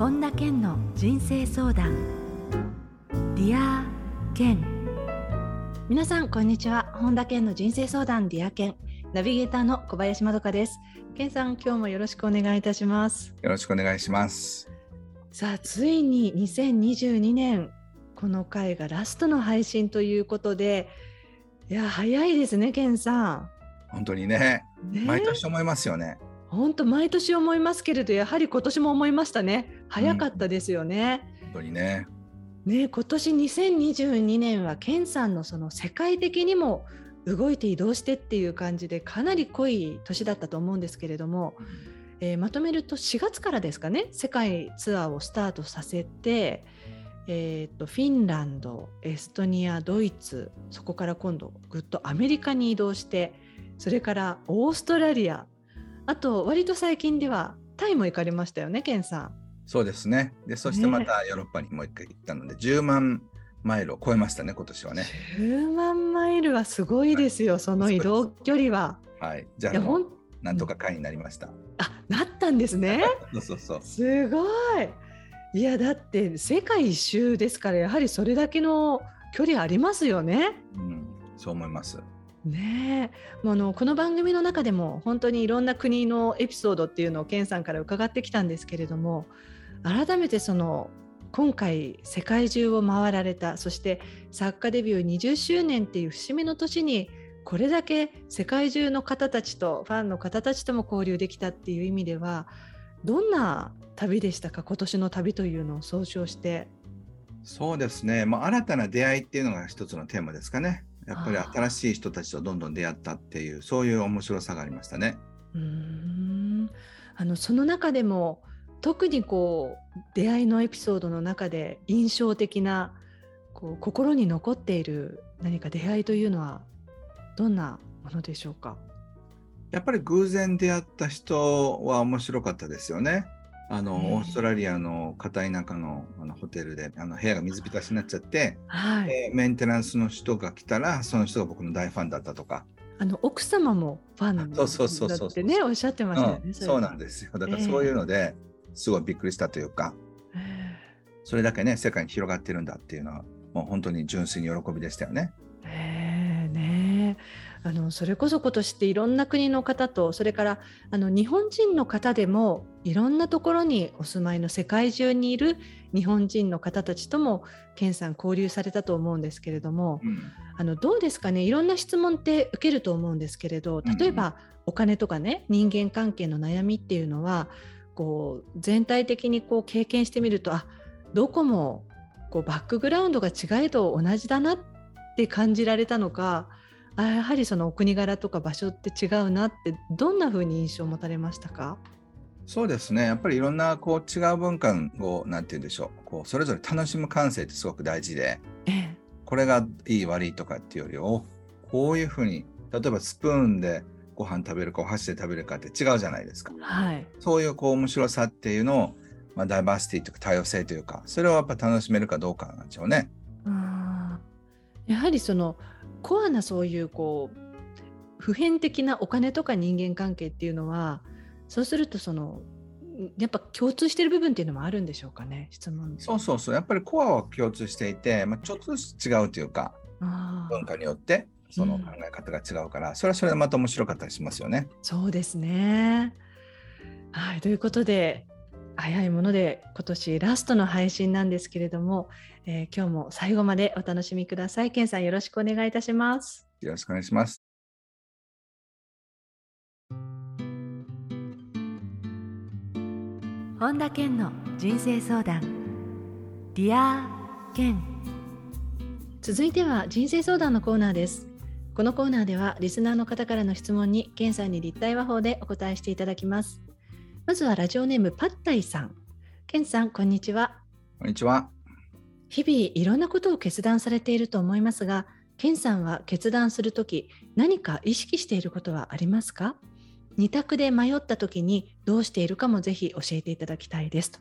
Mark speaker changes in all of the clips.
Speaker 1: 本田健の人生相談。 Dear 健。皆さんこんにちは。本田健の人生相談 Dear 健。ナビゲーターの小林まどかです。健さん今日もよろしくお願いいたします。
Speaker 2: よろしくお願いします。
Speaker 1: さあついに2022年この回がラストの配信ということでいや早いですね健さん。
Speaker 2: 本当にね。ね。毎年思いますよね
Speaker 1: 本当毎年思いますけれどやはり今年も思いましたね。早かったですよね、
Speaker 2: うん、本当にね。
Speaker 1: ね今年2022年は健さんのその世界的にも動いて移動してっていう感じでかなり濃い年だったと思うんですけれども、うん、えー、まとめると4月からですかね世界ツアーをスタートさせて、えーと、とフィンランドエストニアドイツそこから今度ぐっとアメリカに移動してそれからオーストラリアあと割と最近ではタイも行かれましたよね、ケンさん。
Speaker 2: そうですね。で、そしてまたヨーロッパにもう一回行ったので、ね、10万マイルを超えましたね、今年はね。
Speaker 1: 10万マイルはすごいですよ、はい、その移動距離は。
Speaker 2: はい。じゃあ、なんとか会になりました。
Speaker 1: あ、なったんですね。
Speaker 2: そうそうそう。
Speaker 1: すごい。いや、だって世界一周ですから、やはりそれだけの距離ありますよね。
Speaker 2: うん、そう思います。
Speaker 1: ねえ。もうあのこの番組の中でも本当にいろんな国のエピソードっていうのを健さんから伺ってきたんですけれども改めてその今回世界中を回られたそして作家デビュー20周年っていう節目の年にこれだけ世界中の方たちとファンの方たちとも交流できたっていう意味ではどんな旅でしたか？今年の旅というのを総称して。
Speaker 2: そうですね、まあ、新たな出会いっていうのが一つのテーマですかね。やっぱり新しい人たちとどんどん出会ったっていうそういう面白さがありましたね。
Speaker 1: うんあのその中でも特にこう出会いのエピソードの中で印象的なこう心に残っている何か出会いというのはどんなものでしょうか？
Speaker 2: やっぱり偶然出会った人は面白かったですよね。あの、オーストラリアの片田舎のあのホテルであの部屋が水浸しになっちゃって、はい、メンテナンスの人が来たらその人が僕の大ファンだったとか。
Speaker 1: あの奥様もファンだってねおっしゃってましたよね、
Speaker 2: うん、そうなんですよ。だからそういうので、すごいびっくりしたというか、えー、それだけね世界に広がってるんだっていうのはもう本当に純粋に喜びでしたよね。
Speaker 1: あのそれこそ今年っていろんな国の方とそれからあの日本人の方でもいろんなところにお住まいの世界中にいる日本人の方たちとも健さん交流されたと思うんですけれども、うん、あのどうですかね？いろんな質問って受けると思うんですけれど例えばお金とかね人間関係の悩みっていうのはこう全体的にこう経験してみるとあどこもこうバックグラウンドが違えど同じだなって感じられたのかあやはりそのお国柄とか場所って違うなってどんな風に印象を持たれましたか？
Speaker 2: そうですね。やっぱりいろんなこう違う文化を何て言うんでしょう。こうそれぞれ楽しむ感性ってすごく大事で、ええ、これがいい悪いとかっていうよりをこういうふうに例えばスプーンでご飯食べるかお箸で食べるかって違うじゃないですか、はい、そういうこう面白さっていうのを、まあ、ダイバーシティというか多様性というかそれをやっぱ楽しめるかどうかなんでしょうね。
Speaker 1: やはりそのコアなそういうこう普遍的なお金とか人間関係っていうのはそうするとそのやっぱ共通している部分っていうのもあるんでしょうかね質問
Speaker 2: そうそうそう。やっぱりコアは共通していて、まあ、ちょっとずつ違うというか文化によってその考え方が違うから、うん、それはそれでまた面白かったりしますよね。
Speaker 1: そうですね。はいということで早いもので今年ラストの配信なんですけれども、えー、今日も最後までお楽しみください。ケンさんよろしくお願いいたします。
Speaker 2: よろしくお願いします。
Speaker 1: 本田健の人生相談 Dear 健続いては人生相談のコーナーですこのコーナーではリスナーの方からの質問に健さんに立体話法でお答えしていただきますまずはラジオネームパッタイさん。ケンさん、こんにちは。
Speaker 2: こんにちは。
Speaker 1: 日々いろんなことを決断されていると思いますが、ケンさんは決断するとき何か意識していることはありますか？二択で迷ったときにどうしているかもぜひ教えていただきたいですと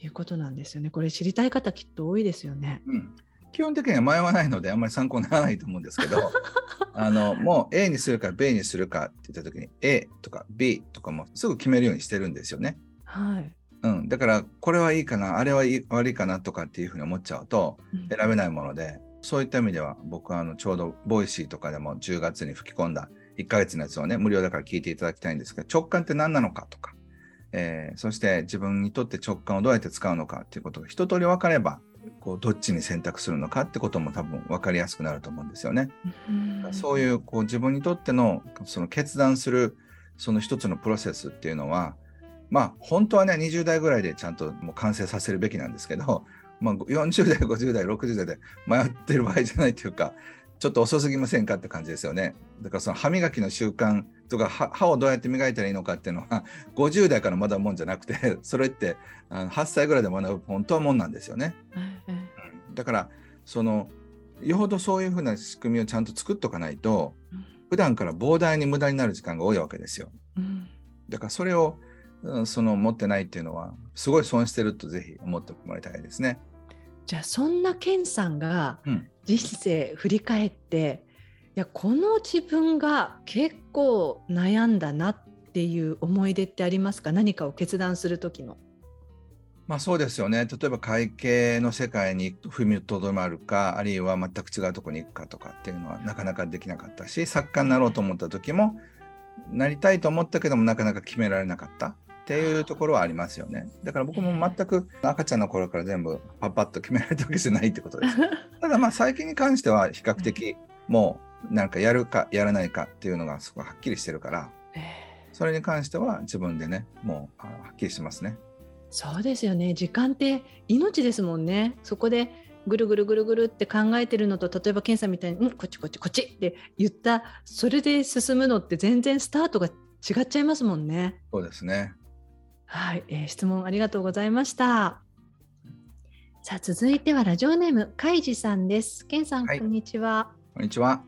Speaker 1: いうことなんですよね。これ知りたい方きっと多いですよね。
Speaker 2: うん、基本的には迷わないのであんまり参考にならないと思うんですけど あのもう A にするか B にするかって言った時に A とか B とかもすぐ決めるようにしてるんですよね。はい、うん、だからこれはいいかなあれは悪いかなとかっていうふうに思っちゃうと選べないもので、うん、そういった意味では僕はあのちょうど Voicy とかでも10月に吹き込んだ1ヶ月のやつをね無料だから聞いていただきたいんですが直感って何なのかとか、えー、そして自分にとって直感をどうやって使うのかっていうことが一通り分かればこうどっちに選択するのかってことも多分分かりやすくなると思うんですよね。うそういうこう自分にとってのその決断するその一つのプロセスっていうのはまあ本当はね20代ぐらいでちゃんともう完成させるべきなんですけど、まあ、40代50代60代で迷ってる場合じゃないというかちょっと遅すぎませんかって感じですよね。だからその歯磨きの習慣とか歯をどうやって磨いたらいいのかっていうのは 50代から学ぶもんじゃなくて それってあの8歳ぐらいで学ぶ本当はもんなんですよね。うん、だからそのよほどそういうふうな仕組みをちゃんと作っとかないと、うん、普段から膨大に無駄になる時間が多いわけですよ。うん、だからそれをその持ってないっていうのはすごい損してるとぜひ思ってもらいたいですね。
Speaker 1: じゃあそんなケンさんが人生振り返って、いやこの自分が結構悩んだなっていう思い出ってありますか？何かを決断する時の。
Speaker 2: まあそうですよね。例えば会計の世界に踏みとどまるかあるいは全く違うとこに行くかとかっていうのはなかなかできなかったし作家になろうと思った時もなりたいと思ったけどもなかなか決められなかった。っていうところはありますよね。だから僕も全く赤ちゃんの頃から全部パッパッと決められたわけじゃないってことです。ただまあ最近に関しては比較的もうなんかやるかやらないかっていうのがすごいはっきりしてるから、それに関しては自分でねもうはっきりしますね。
Speaker 1: そうですよね時間って命ですもんねそこでぐるぐるぐるぐるって考えてるのと例えば検査みたいに「うんこっちこっちこっち」って言ったそれで進むのって全然スタートが違っちゃいますもんね。
Speaker 2: そうですね
Speaker 1: はい、えー、質問ありがとうございました。さあ続いてはラジオネームカイジさんです。ケンさん、はい、こんにちは。
Speaker 2: こんにちは。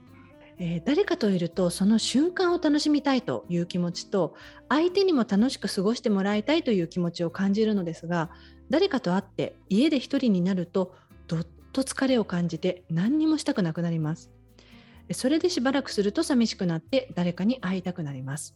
Speaker 1: えー、誰かといるとその瞬間を楽しみたいという気持ちと相手にも楽しく過ごしてもらいたいという気持ちを感じるのですが誰かと会って家で一人になるとどっと疲れを感じて何にもしたくなくなりますそれでしばらくすると寂しくなって誰かに会いたくなります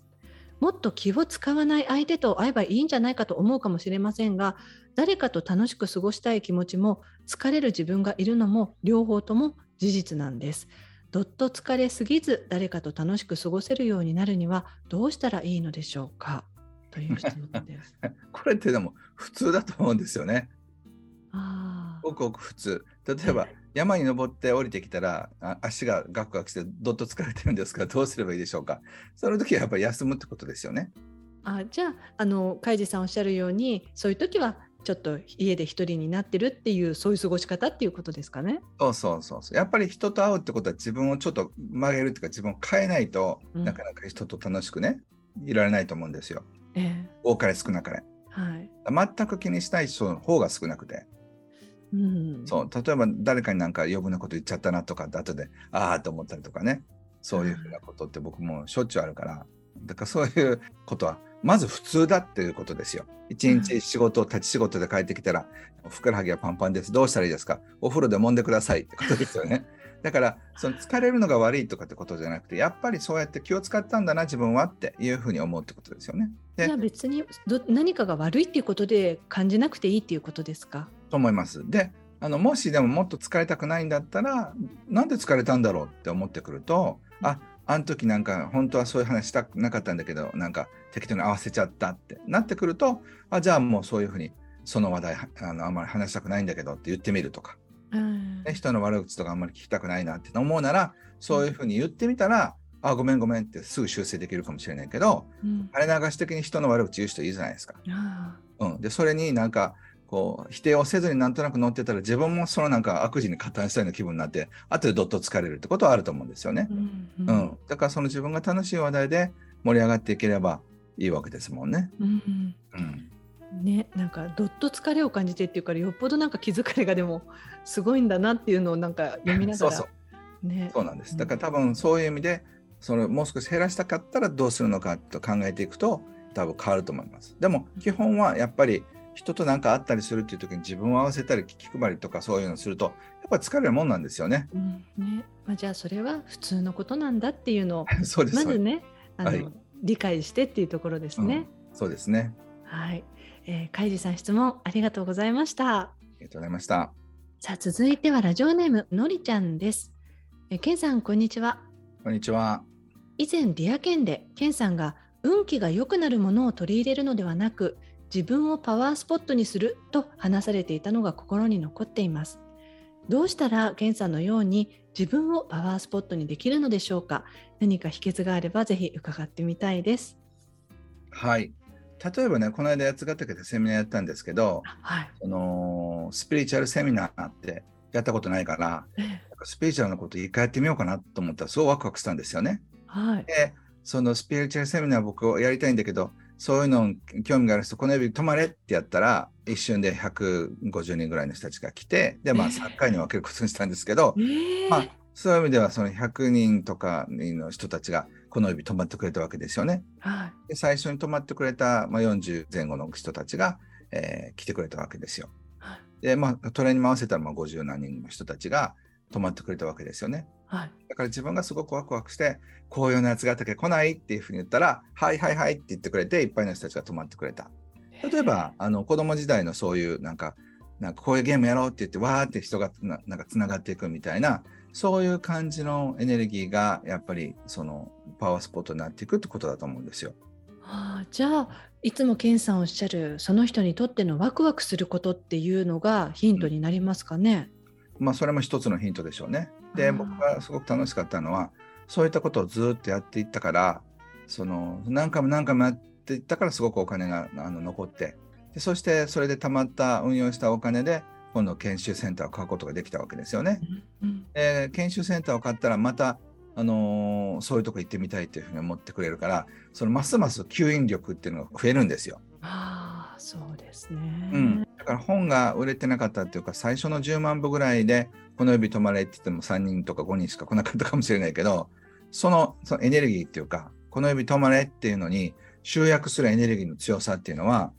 Speaker 1: もっと気を使わない相手と会えばいいんじゃないかと思うかもしれませんが誰かと楽しく過ごしたい気持ちも疲れる自分がいるのも両方とも事実なんです。どっと疲れすぎず誰かと楽しく過ごせるようになるにはどうしたらいいのでしょうか？という質問です。
Speaker 2: これってでも普通だと思うんですよね。ごくごく普通。例えば、山に登って降りてきたら足がガクガクしてどっと疲れてるんですか？らどうすればいいでしょうか？その時はやっぱり休むってことですよね。
Speaker 1: あじゃああの海地さんおっしゃるようにそういう時はちょっと家で一人になってるっていうそういう過ごし方っていうことですかね。
Speaker 2: そうそうそうやっぱり人と会うってことは自分をちょっと曲げるっていうか自分を変えないと、うん、なかなか人と楽しくねいられないと思うんですよ。ええ、多かれ少なかれ。はい、全く気にしたい人の方が少なくて。うん、そう例えば誰かになんか余分なこと言っちゃったなとかって後でああと思ったりとかねそういうふうなことって僕もしょっちゅうあるからだからそういうことはまず普通だっていうことですよ。一日仕事、立ち仕事で帰ってきたら、ふくらはぎはパンパンです。どうしたらいいですか？お風呂で揉んでくださいってことですよね。だから、その疲れるのが悪いとかってことじゃなくて、やっぱりそうやって気を使ったんだな、自分はっていうふうに思うってことですよね。
Speaker 1: いや別にど何かが悪いっていうことで感じなくていいっていうことですか？
Speaker 2: と思います。で、あのもしでももっと疲れたくないんだったら、なんで疲れたんだろうって思ってくると、ああの時なんか本当はそういう話したくなかったんだけどなんか適当に合わせちゃったってなってくるとあじゃあもうそういうふうにその話題あのあんまり話したくないんだけどって言ってみるとか、うん、人の悪口とかあんまり聞きたくないなって思うならそういうふうに言ってみたら、うん、あごめんごめんってすぐ修正できるかもしれないけど、うん、あれ流し的に人の悪口言う人いるじゃないですか。うん、でそれになんかこう否定をせずになんとなく乗ってたら自分もそのなんか悪事に加担したような気分になって後でどっと疲れるってことはあると思うんですよね。うん、うんうん、だからその自分が楽しい話題で盛り上がっていければいいわけですもんね。うん
Speaker 1: うん、ねなんかどっと疲れを感じてっていうからよっぽどなんか気づかれがでもすごいんだなっていうのをなんか読みながら。そう
Speaker 2: そうね、そうなんです。だから多分そういう意味でそのもう少し減らしたかったらどうするのかと考えていくと多分変わると思います。でも基本はやっぱり人と何かあったりするっていう時に自分を合わせたり気配りとかそういうのをするとやっぱり疲れるもんなんですよね。うん
Speaker 1: ねまあ、じゃあそれは普通のことなんだっていうのを そうですまずねあの、はい、理解してっていうところですね。
Speaker 2: うん、そうですね。
Speaker 1: はい。えー、海さん質問ありがとうございました。あ
Speaker 2: りがとうございました。
Speaker 1: さあ続いてはラジオネームのりちゃんです。えー、ケンさんこんにちは。
Speaker 2: こんにちは。
Speaker 1: 以前ディアケンでケンさんが運気が良くなるものを取り入れるのではなく自分をパワースポットにすると話されていたのが心に残っています。どうしたらケンさんのように自分をパワースポットにできるのでしょうか？何か秘訣があればぜひ伺ってみたいです。
Speaker 2: はい。例えばね、この間八ヶ岳でセミナーやったんですけど、
Speaker 1: はい、
Speaker 2: そのスピリチュアルセミナーってやったことないから、スピリチュアルなこと一回やってみようかなと思ったら、すごいワクワクしたんですよね。
Speaker 1: はい、
Speaker 2: で、そのスピリチュアルセミナー僕やりたいんだけど、そういうの興味がある人、この指止まれってやったら、一瞬で150人ぐらいの人たちが来て、で、まあ、3回に分けることにしたんですけど、
Speaker 1: えー、
Speaker 2: まあ、そういう意味では、その100人とかの人たちが、この指止まってくれたわけですよね。
Speaker 1: は
Speaker 2: い、で最初に止まってくれた、まあ、40前後の人たちが、えー、来てくれたわけですよ。
Speaker 1: はい、
Speaker 2: で、まあ、トレーに回せたら、まあ、50何人の人たちが止まってくれたわけですよね。
Speaker 1: はい、
Speaker 2: だから自分がすごくワクワクして、こういうのやつがあったけど来ないっていうふうに言ったら、はいはいはいって言ってくれて、いっぱいの人たちが泊まってくれた。例えば、あの子供時代のそういうなんか、なんかこういうゲームやろうって言って、わーって人がななんかつながっていくみたいな、そういう感じのエネルギーがやっぱりそのパワースポットになっていくってことだと思うんですよ。
Speaker 1: はあ、じゃあいつもケンさんおっしゃるその人にとってのワクワクすることっていうのがヒントになりますかね、
Speaker 2: うん、まあそれも一つのヒントでしょうね。で僕がすごく楽しかったのはそういったことをずっとやっていったからその何回も何回もやっていったからすごくお金があの残ってでそしてそれでたまった運用したお金で今度研修センターを買うことができたわけですよね。
Speaker 1: うん
Speaker 2: で研修センターを買ったらまたあのー、そういうとこ行ってみたいっていうふうに思ってくれるからそのますます吸引力っていうのが増えるんですよ。
Speaker 1: ああそうですね、
Speaker 2: うん、だから本が売れてなかったっていうか最初の10万部ぐらいでこの指止まれって言っても3人とか5人しか来なかったかもしれないけど、そのそのエネルギーっていうか、この指止まれっていうのに集約するエネルギーの強さっていうのは、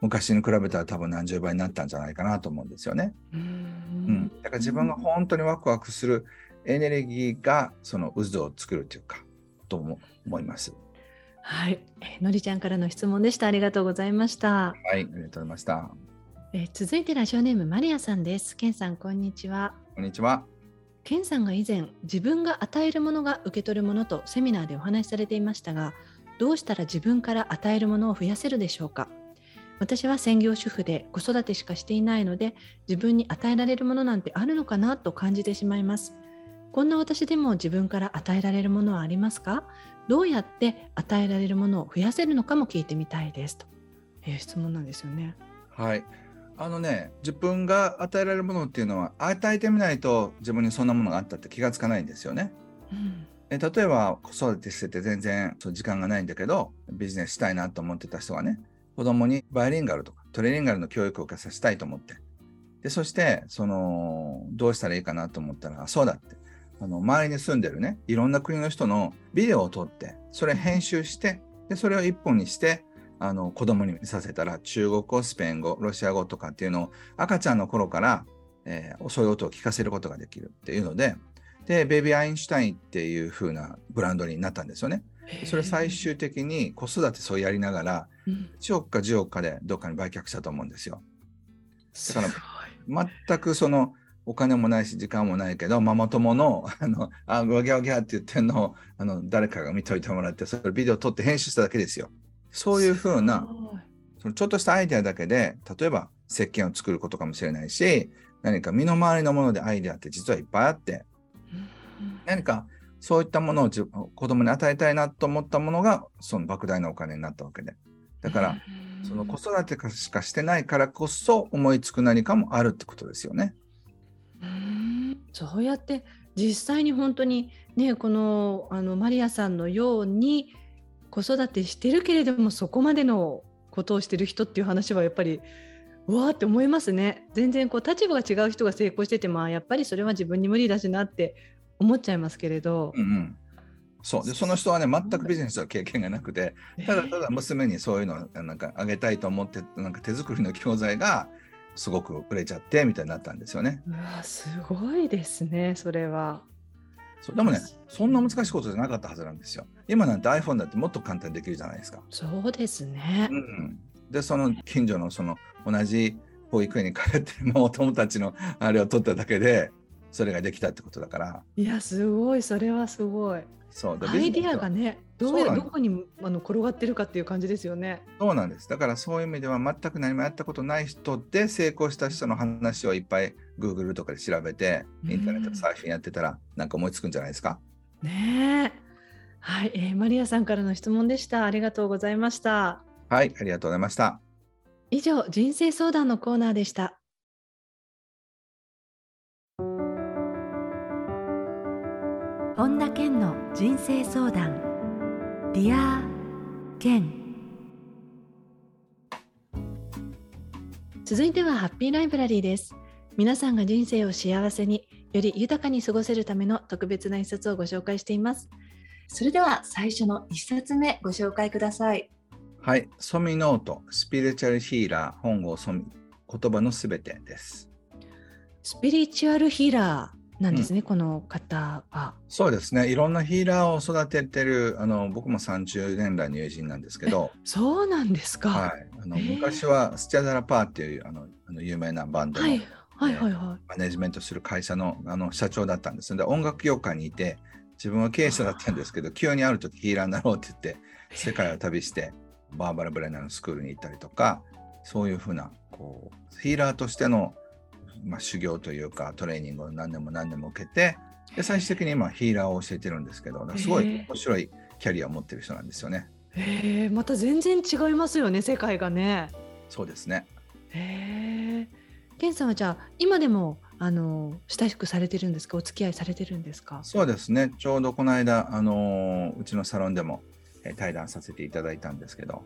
Speaker 2: 昔に比べたら多分何十倍になったんじゃないかなと思うんですよね。
Speaker 1: うん,、う
Speaker 2: ん。だから自分が本当にワクワクするエネルギーがその渦を作るというか、と思います。
Speaker 1: はい、のりちゃんからの質問でした。ありがとうございました。は
Speaker 2: い、ありがとうございました。
Speaker 1: え続いてラジオネームマリアさんです。ケンさんこんにちは。
Speaker 2: こんにちは。
Speaker 1: ケンさんが以前自分が与えるものが受け取るものとセミナーでお話しされていましたがどうしたら自分から与えるものを増やせるでしょうか？私は専業主婦で子育てしかしていないので自分に与えられるものなんてあるのかなと感じてしまいますこんな私でも自分から与えられるものはありますか？どうやって与えられるものを増やせるのかも聞いてみたいです。という質問なんですよね。
Speaker 2: はい。あのね自分が与えられるものっていうのは与えてみないと自分にそんなものがあったって気がつかないんですよね。
Speaker 1: うん、
Speaker 2: え例えば子育てしてて全然そう時間がないんだけどビジネスしたいなと思ってた人がね子供にバイリンガルとかトレーリンガルの教育を受けさせたいと思って。でそしてそのどうしたらいいかなと思ったらそうだってあの周りに住んでるねいろんな国の人のビデオを撮ってそれ編集してでそれを一本にしてあの子供に見させたら中国語、スペイン語、ロシア語とかっていうのを赤ちゃんの頃から、えー、そういう音を聞かせることができるっていうので、で、ベビーアインシュタインっていう風なブランドになったんですよね。それ最終的に子育てそうやりながら、1億か10億かでどっかに売却したと思うんですよ。だから全くそのお金もないし時間もないけどママ友のあのあギャギャって言ってんのをあの誰かが見といてもらってそれビデオ撮って編集しただけですよ。そういうふうな、そのちょっとしたアイデアだけで、例えば石鹸を作ることかもしれないし、何か身の回りのものでアイデアって実はいっぱいあって、何かそういったものを子供に与えたいなと思ったものが、その莫大なお金になったわけで。だから、その子育てしかしてないからこそ思いつく何かもあるってことですよね。
Speaker 1: そうやって実際に本当にねこのあのマリアさんのように子育てしてるけれどもそこまでのことをしてる人っていう話はやっぱりうわーって思いますね。全然こう立場が違う人が成功しててもやっぱりそれは自分に無理だしなって思っちゃいますけれど。
Speaker 2: うんうん。そう。でその人はね全くビジネスの経験がなくてただただ娘にそういうのなんかあげたいと思ってなんか手作りの教材がすごく売れちゃってみたいになったんですよね。
Speaker 1: うわすごいですねそれは。
Speaker 2: そうでもね、そんな難しいことじゃなかったはずなんですよ。今なんて iPhone だってもっと簡単にできるじゃないですか。
Speaker 1: そうですね。
Speaker 2: うん、でその近所のその同じ保育園に通ってるお友達のあれを取っただけでそれができたってことだから
Speaker 1: いやすごいそれはすごいそうアイディアがねどうどこにあの転がってるかっていう感じですよね。
Speaker 2: そうなんです。だからそういう意味では全く何もやったことない人で成功した人の話をいっぱい Google とかで調べてインターネットでサーフィンやってたらなんか思いつくんじゃないですか？
Speaker 1: ねえ。はい、えー、マリアさんからの質問でした。ありがとうございました。
Speaker 2: はい。ありがとうございました。
Speaker 1: 以上人生相談のコーナーでした。本田健の人生相談 Dear 健続いてはハッピーライブラリーです。皆さんが人生を幸せにより豊かに過ごせるための特別な一冊をご紹介しています。それでは最初の一冊目ご紹介ください。
Speaker 2: はい。ソミノートスピリチュアルヒーラー本郷ソミ言葉のすべてです。
Speaker 1: スピリチュアルヒーラーなんですね、うん、この方は。
Speaker 2: そうですね。いろんなヒーラーを育ててるあの僕も30年来の友人なんですけど。
Speaker 1: そうなんですか、
Speaker 2: はい、あの昔はスチャダラパーっていうあのあの有名なバンドの、はいはいはいはい、マネジメントする会社のあの社長だったんですで音楽業界にいて自分は経営者だったんですけど急にある時ヒーラーになろうって言って世界を旅してバーバラ・ブレナーのスクールに行ったりとかそういうふうなこうヒーラーとしてのまあ、修行というかトレーニングを何年も何年も受けてで最終的に今ヒーラーを教えてるんですけどすごい面白いキャリアを持ってる人なんですよね。
Speaker 1: へえまた全然違いますよね世界がね。
Speaker 2: そうですね。
Speaker 1: へえ。ケンさんはじゃあ今でもあの親しくされてるんですか？お付き合いされてるんですか？
Speaker 2: そうですねちょうどこの間あのうちのサロンでも、え対談させていただいたんですけど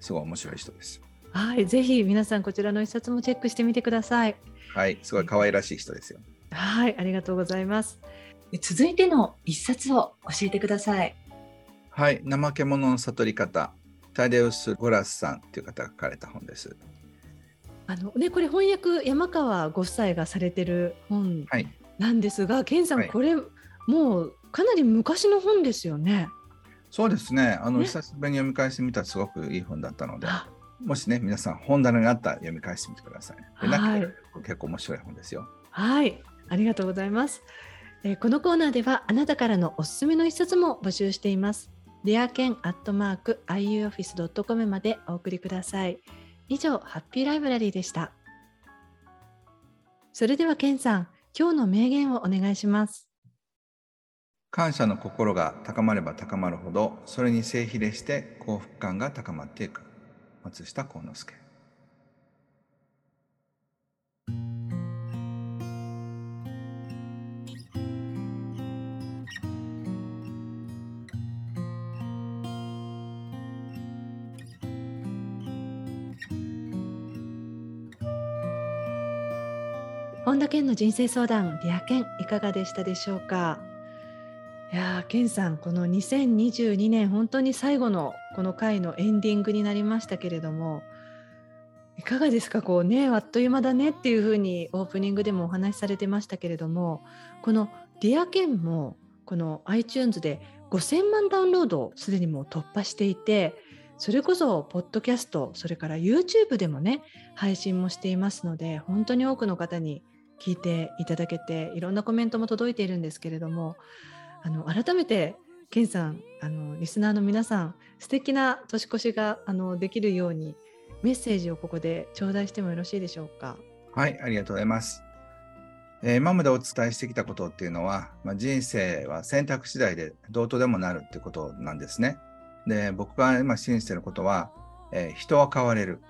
Speaker 2: すごい面白い人です。
Speaker 1: はい、ぜひ皆さんこちらの一冊もチェックしてみてください。
Speaker 2: はい、すごい可愛らしい人ですよ。
Speaker 1: はい、ありがとうございます。続いての一冊を教えてください。
Speaker 2: はい、怠け者の悟り方、タデウス・ゴラスさんという方が書かれた本です。
Speaker 1: あのね、これ翻訳山川ご夫妻がされてる本なんですが、はい、さん、これ、もうかなり昔の本ですよね。
Speaker 2: そうですね。あの、ね、久しぶりに読み返してみたらすごくいい本だったので。もしね、皆さん本棚があったら読み返してみてください。はい、結構面白い本ですよ。
Speaker 1: はい、ありがとうございます。えー、このコーナーではあなたからのおすすめの一冊も募集しています。レアケンアットマーク iuoffice.com までお送りください。以上、ハッピーライブラリーでした。それではケンさん、今日の名言をお願いします。
Speaker 2: 感謝の心が高まれば高まるほど、それに正比例して幸福感が高まっていく。松下幸之助。
Speaker 1: 本田健の人生相談リア健いかがでしたでしょうか？いやケンさんこの2022年本当に最後のこの回のエンディングになりましたけれどもいかがですか？こうねあっという間だねっていうふうにオープニングでもお話しされてましたけれどもこの「ディアケンもこの iTunes で5000万ダウンロードをすでにもう突破していてそれこそポッドキャストそれから YouTube でもね配信もしていますので本当に多くの方に聞いていただけていろんなコメントも届いているんですけれどもあの改めてケンさんあのリスナーの皆さん素敵な年越しがあのできるようにメッセージをここで頂戴してもよろしいでしょうか？
Speaker 2: はいありがとうございます。えー、今までお伝えしてきたことっていうのは、まあ、人生は選択次第でどうとでもなるってことなんですね。で僕が今信じてることは、えー、人は変われる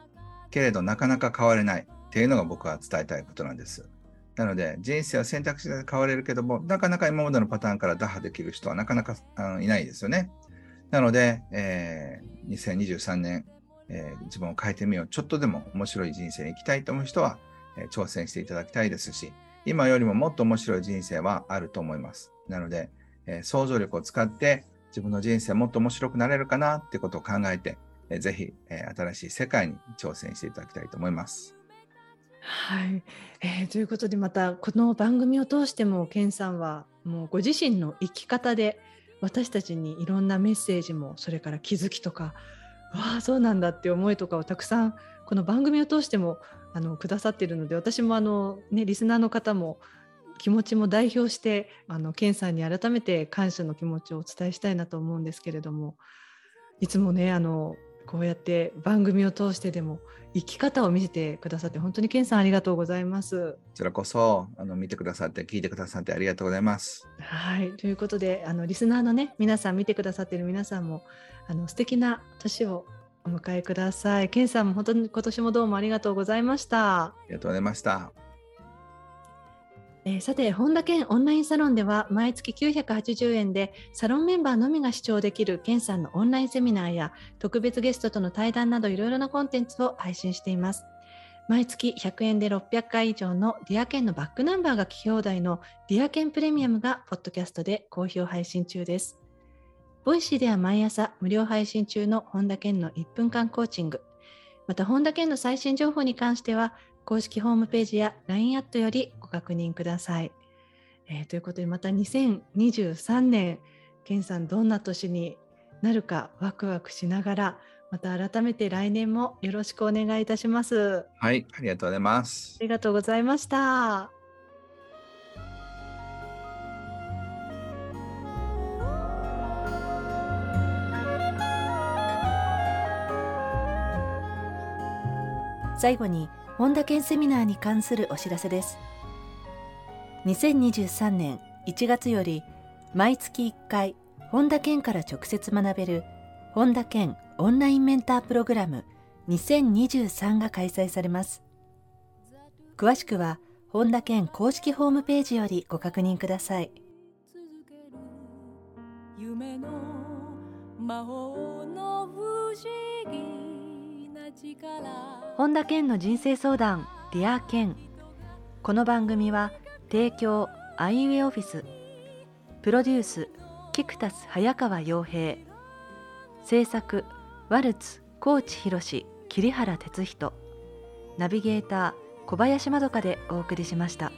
Speaker 2: けれどなかなか変われないっていうのが僕は伝えたいことなんです。なので、人生は選択肢で変われるけども、なかなか今までのパターンから打破できる人はなかなかいないですよね。なので、えー、2023年、えー、自分を変えてみよう。ちょっとでも面白い人生に生きたいと思う人は、えー、挑戦していただきたいですし、今よりももっと面白い人生はあると思います。なので、え想像力を使って自分の人生もっと面白くなれるかなってことを考えて、えぜひ、え新しい世界に挑戦していただきたいと思います。
Speaker 1: はい、えー、ということでまたこの番組を通してもケンさんはもうご自身の生き方で私たちにいろんなメッセージもそれから気づきとかわあそうなんだって思いとかをたくさんこの番組を通してもあのくださっているので私もあの、ね、リスナーの方も気持ちも代表してあの健さんに改めて感謝の気持ちをお伝えしたいなと思うんですけれどもいつもねあのこうやって番組を通してでも生き方を見せてくださって本当に健さんありがとうございます。
Speaker 2: こちらこそあの見てくださって聞いてくださってありがとうございます。
Speaker 1: はいということであのリスナーのね皆さん見てくださっている皆さんもあの素敵な年をお迎えください。健さんも本当に今年もどうもありがとうございました。
Speaker 2: ありがとうございました。
Speaker 1: えー、さて本田健オンラインサロンでは毎月980円でサロンメンバーのみが視聴できる健さんのオンラインセミナーや特別ゲストとの対談などいろいろなコンテンツを配信しています。毎月100円で600回以上の Dear Ken のバックナンバーが聞き放題の Dear Ken プレミアムがポッドキャストで好評配信中です。 Voicy では毎朝無料配信中の本田健の1分間コーチング。また本田健の最新情報に関しては公式ホームページや LINE アットよりご確認ください。えー、ということでまた2023年健さんどんな年になるかワクワクしながらまた改めて来年もよろしくお願いいたします。
Speaker 2: はい、ありがとうございます。
Speaker 1: ありがとうございました。最後に本田健セミナーに関するお知らせです。2023年1月より毎月1回本田健から直接学べる本田健オンラインメンタープログラム2023が開催されます。詳しくは本田健公式ホームページよりご確認ください。夢の魔法の不思議本田健の人生相談 Dear 健。この番組は提供アイウェイオフィス。プロデュースキクタス早川洋平。制作ワルツ高知博桐原哲人。ナビゲーター小林まどかでお送りしました。